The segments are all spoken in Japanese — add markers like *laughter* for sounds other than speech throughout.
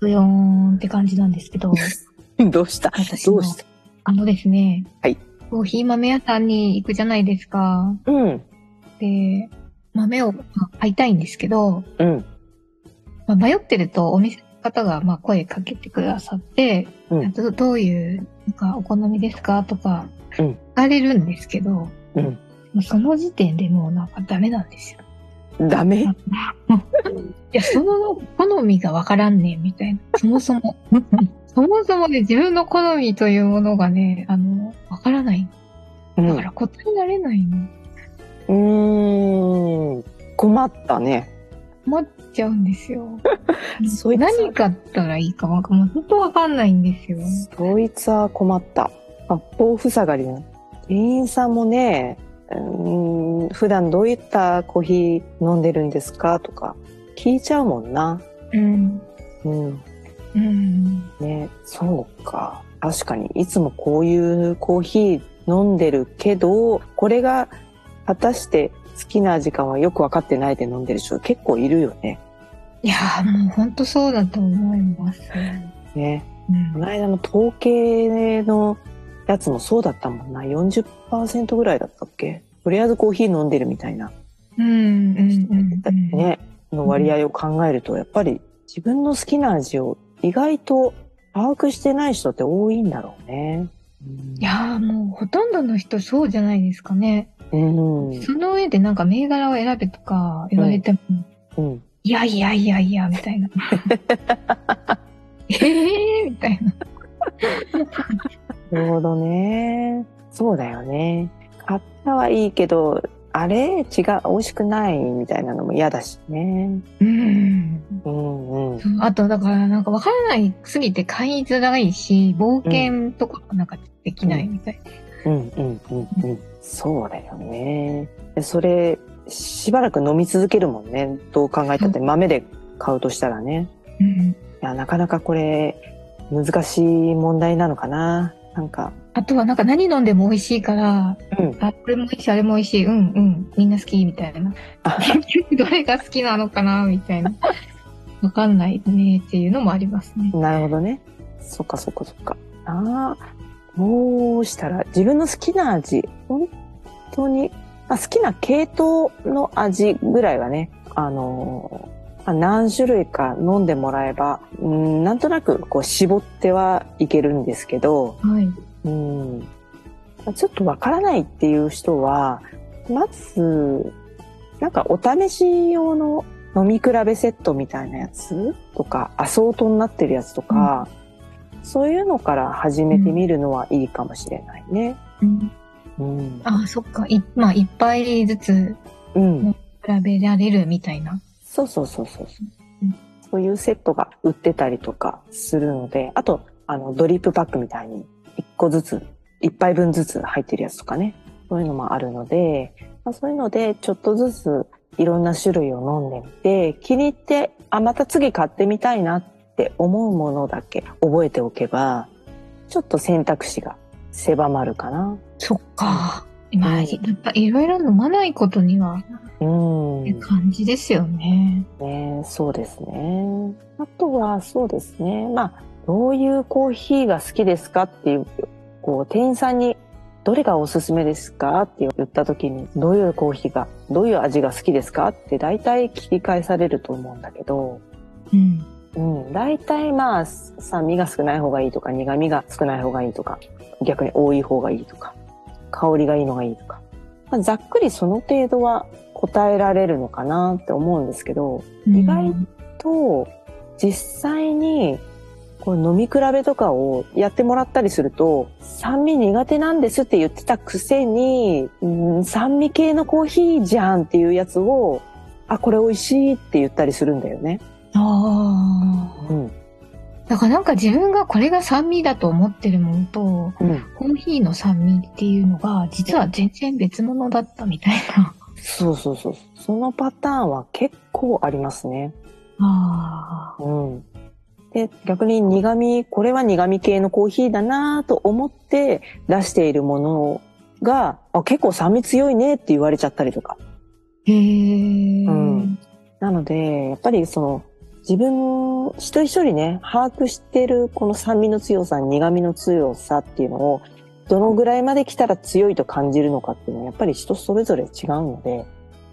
ブヨーンって感じなんですけど。*laughs* どうした？どうした？あのですね。はい。コーヒー豆屋さんに行くじゃないですか。うん。で豆をまあ買いたいんですけど。うん。まあ、迷ってるとお店の方がまあ声かけてくださって、うん。どどういうなんかお好みですか？とかうん。聞かれるんですけど、うん。その時点でもうなんかダメなんですよ。ダメ？*laughs* いや、その好みがわからんねんみたいな。そもそも。*laughs* そもそもね、自分の好みというものがね、あの、わからない。うんだから答えられないの。うーん困ったね困っちゃうんですよ。*laughs* そいつは何買ったらいいかわかんない。本当わかんないんですよ。そいつは困った八方塞がりな店員さんもねうーん普段どういったコーヒー飲んでるんですかとか聞いちゃうもんなうん。うんうん。ねそうか確かにいつもこういうコーヒー飲んでるけどこれが果たして好きな味かはよく分かってないで飲んでる人結構いるよねいやーもう本当そうだと思います。ねうんこの間の統計のやつもそうだったもんな。40%ぐらいだったっけ？とりあえずコーヒー飲んでるみたいな、うんうんうんうん。ね、の割合を考えると、やっぱり自分の好きな味を意外と把握してない人って多いんだろうね。いやーもうほとんどの人そうじゃないですかね。うん。うん。その上でなんか銘柄を選べとか言われても、うん。いやいやいやいや、みたいな。え *laughs* えー、みたいな。なるほどね。そうだよね。買ったはいいけど、あれ？違う、美味しくない？みたいなのも嫌だしね。うん。うんうん。あと、だからなんかわからないすぎて買いづらいし、冒険とかなんかできないみたいな。うんうんうんうん。そうだよね。でそれ、しばらく飲み続けるもんね。どう考えたって豆で買うとしたらね。うん。いや、なかなかこれ、難しい問題なのかな。なんか、あとはなんか何飲んでも美味しいから、うん。あ、これも美味しい、あれも美味しい、うんうん、みんな好きみたいな。あ結局 *laughs* どれが好きなのかなみたいな。*laughs* わかんないねっていうのもありますね。なるほどね。そっかそっかそっか。ああ、どうしたら、自分の好きな味、本当に、まあ、好きな系統の味ぐらいはね、あの何種類か飲んでもらえば、うん、なんとなくこう絞ってはいけるんですけど、はい。うん、まあちょっとわからないっていう人は、まず、なんかお試し用の飲み比べセットみたいなやつとか、アソートになってるやつとか、そういうのから始めてみるのはいいかもしれないね。うん、うん。あ、そっか。い、まあ、一杯ずつうん。比べられるみたいな。そうそうそうそううん。そういうセットが売ってたりとかするので、あと、あの、ドリップパックみたいに一個ずつ、一杯分ずつ入ってるやつとかね。そういうのもあるので、まあ、そういうので、ちょっとずついろんな種類を飲んでみて、気に入って、あ、また次買ってみたいなって思うものだけ覚えておけば、ちょっと選択肢が狭まるかな。そっか。まあ、うんやっぱいろいろ飲まないことには、うん。って感じですよね。ね、そうですね。あとはそうですね。まあ、どういうコーヒーが好きですかっていう、こう、店員さんに、どれがおすすめですかって言った時に、どういうコーヒーが、どういう味が好きですかって大体聞き返されると思うんだけど、うん。うん、大体まあ、酸味が少ない方がいいとか、苦味が少ない方がいいとか、逆に多い方がいいとか、香りがいいのがいいとか、まあ、ざっくりその程度は答えられるのかなって思うんですけど、意外と実際にこの飲み比べとかをやってもらったりすると、酸味苦手なんですって言ってたくせに、うん、酸味系のコーヒーじゃんっていうやつを、あ、これ美味しいって言ったりするんだよね。ああ。うん。だからなんか自分がこれが酸味だと思ってるものと、うん。コーヒーの酸味っていうのが、実は全然別物だったみたいな。そうそうそう。そのパターンは結構ありますね。ああ。うん。で、逆に苦味、これは苦味系のコーヒーだなと思って出しているものが、あ、結構酸味強いねって言われちゃったりとか。へえ。うんなので、やっぱりその、自分、一人一人ね、把握してるこの酸味の強さ、苦味の強さっていうのを、どのぐらいまで来たら強いと感じるのかっていうのは、やっぱり人それぞれ違うので、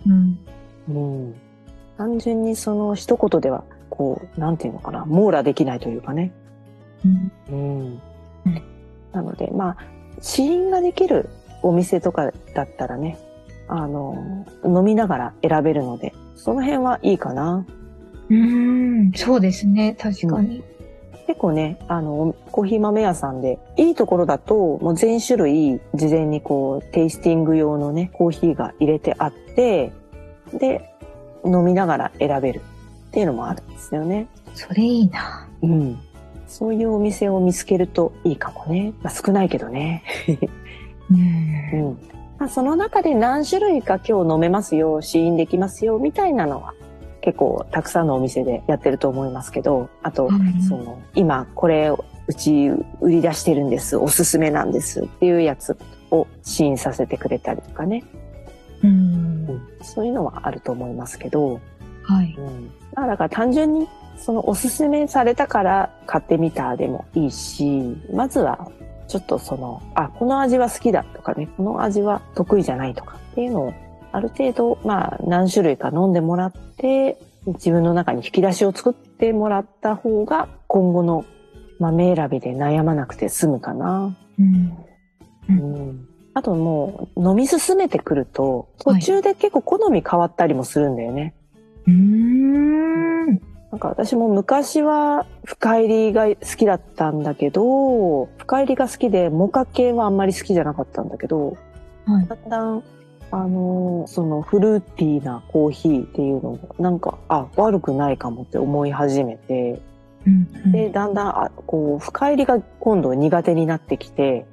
うん。うん。単純にその一言では、こう、なんていうのかな、網羅できないというかね。うん。うんうん。なので、まあ、試飲ができるお店とかだったらね、あの、飲みながら選べるので、その辺はいいかな。うん。そうですね。確かに。結構ね、あの、コーヒー豆屋さんで、いいところだと、もう全種類、事前にこう、テイスティング用のね、コーヒーが入れてあって、で、飲みながら選べるっていうのもあるんですよね。それいいな。うん。そういうお店を見つけるといいかもね。まあ、少ないけどね。うんう。ん。まあ、その中で何種類か今日飲めますよ、試飲できますよ、みたいなのは結構たくさんのお店でやってると思いますけど、あと、うんその、今これうち売り出してるんです、おすすめなんですっていうやつを試飲させてくれたりとかね。うん。そういうのはあると思いますけど、はい。うん。まあだから単純にそのおすすめされたから買ってみたでもいいし、まずはちょっとその、あ、この味は好きだとかね、この味は得意じゃないとかっていうのをある程度、まあ何種類か飲んでもらって、自分の中に引き出しを作ってもらった方が今後の豆選びで悩まなくて済むかな。うん。ううん。あともう飲み進めてくると途中で結構好み変わったりもするんだよね。うーん。なんか私も昔は深入りが好きだったんだけど、深入りが好きで、モカ系はあんまり好きじゃなかったんだけど、はい。だんだん、あのーそのフルーティーなコーヒーっていうのも、なんか、あ、悪くないかもって思い始めて、うん。で、だんだん、あこう、深入りが今度苦手になってきて、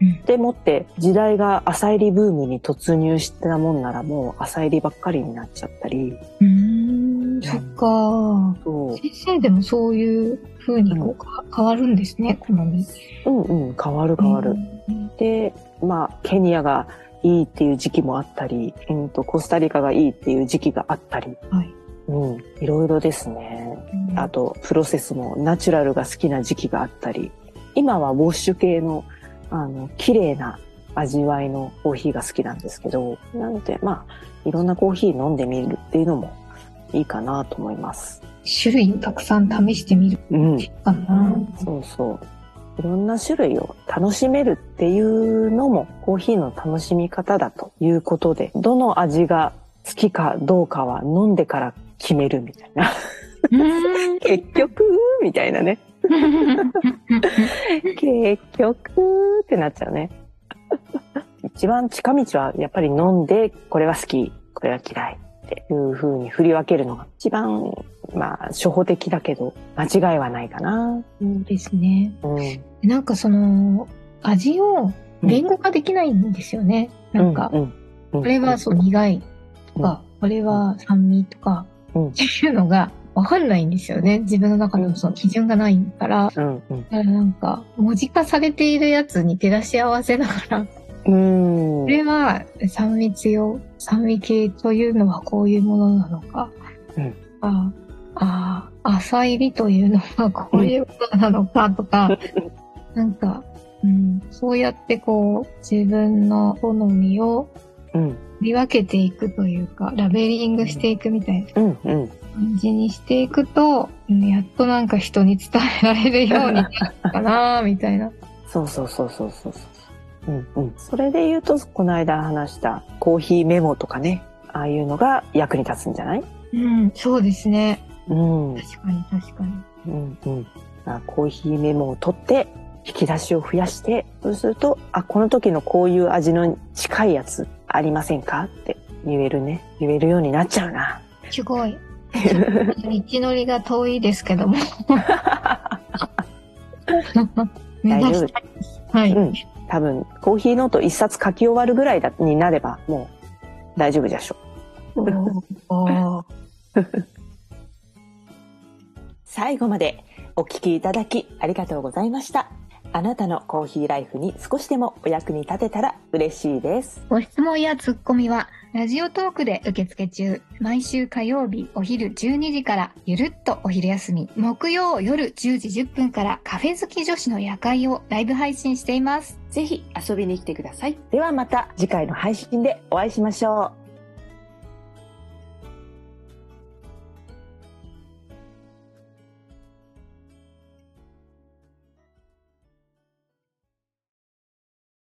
うんでもって時代が浅入りブームに突入したもんならもう浅入りばっかりになっちゃったり、うーん。そっか。そう先生でもそういう風にこうか変わるんですね、好み。うんうん、変わる変わる。うん。で、まあ、ケニアがいいっていう時期もあったり、うんと、コスタリカがいいっていう時期があったり、はい。うん、いろいろですね。うんあと、プロセスもナチュラルが好きな時期があったり、今はウォッシュ系の、あの、綺麗な味わいのコーヒーが好きなんですけど、なので、まあ、いろんなコーヒー飲んでみるっていうのもいいかなと思います。種類をたくさん試してみるうん。かな。そうそう。いろんな種類を楽しめるっていうのもコーヒーの楽しみ方だということで、どの味が好きかどうかは飲んでから決めるみたいな。うん結局みたいなね。*laughs* 結局ってなっちゃうね。一番近道はやっぱり飲んで、これは好き、これは嫌いっていう風に振り分けるのが一番、まあ、初歩的だけど、間違いはないかな。そうですね。うん。なんかその、味を言語化できないんですよね。なんか、うん、うんこれはそう苦いとか、これは酸味とか、うんっていうのがわかんないんですよね。自分の中のその基準がないから。うん、うん。だからなんか、文字化されているやつに照らし合わせながら、うん。これは酸味強、酸味系というのはこういうものなのか、うんああ、浅入りというのはこういうことなのかとか、*laughs* なんか、うん、そうやってこう自分の好みをうん、振り分けていくというか、ラベリングしていくみたいな。感じにしていくと、うんやっとなんか人に伝えられるようになったかな、みたいな。そうそうそうそうそうそう。うんうん。それで言うと、この間話したコーヒーメモとかね、ああいうのが役に立つんじゃない？うん、そうですね。うん。うん確かに確かに。うん。あコーヒーメモを取って、引き出しを増やして、そうすると、あ、この時のこういう味の近いやつありませんか？って言えるね。言えるようになっちゃうな。すごい。道のりが遠いですけども。*laughs* 目指したいです。はい。うん。多分、コーヒーノート一冊書き終わるぐらいだになれば、もう大丈夫でしょう。*laughs* 最後までお聞きいただきありがとうございました。あなたのコーヒーライフに少しでもお役に立てたら嬉しいです。ご質問やツッコミは、ラジオトークで受付中。毎週火曜日お昼12時から、ゆるっとお昼休み。木曜夜10時10分から、カフェ好き女子の夜会をライブ配信しています。ぜひ遊びに来てください。ではまた次回の配信でお会いしましょう。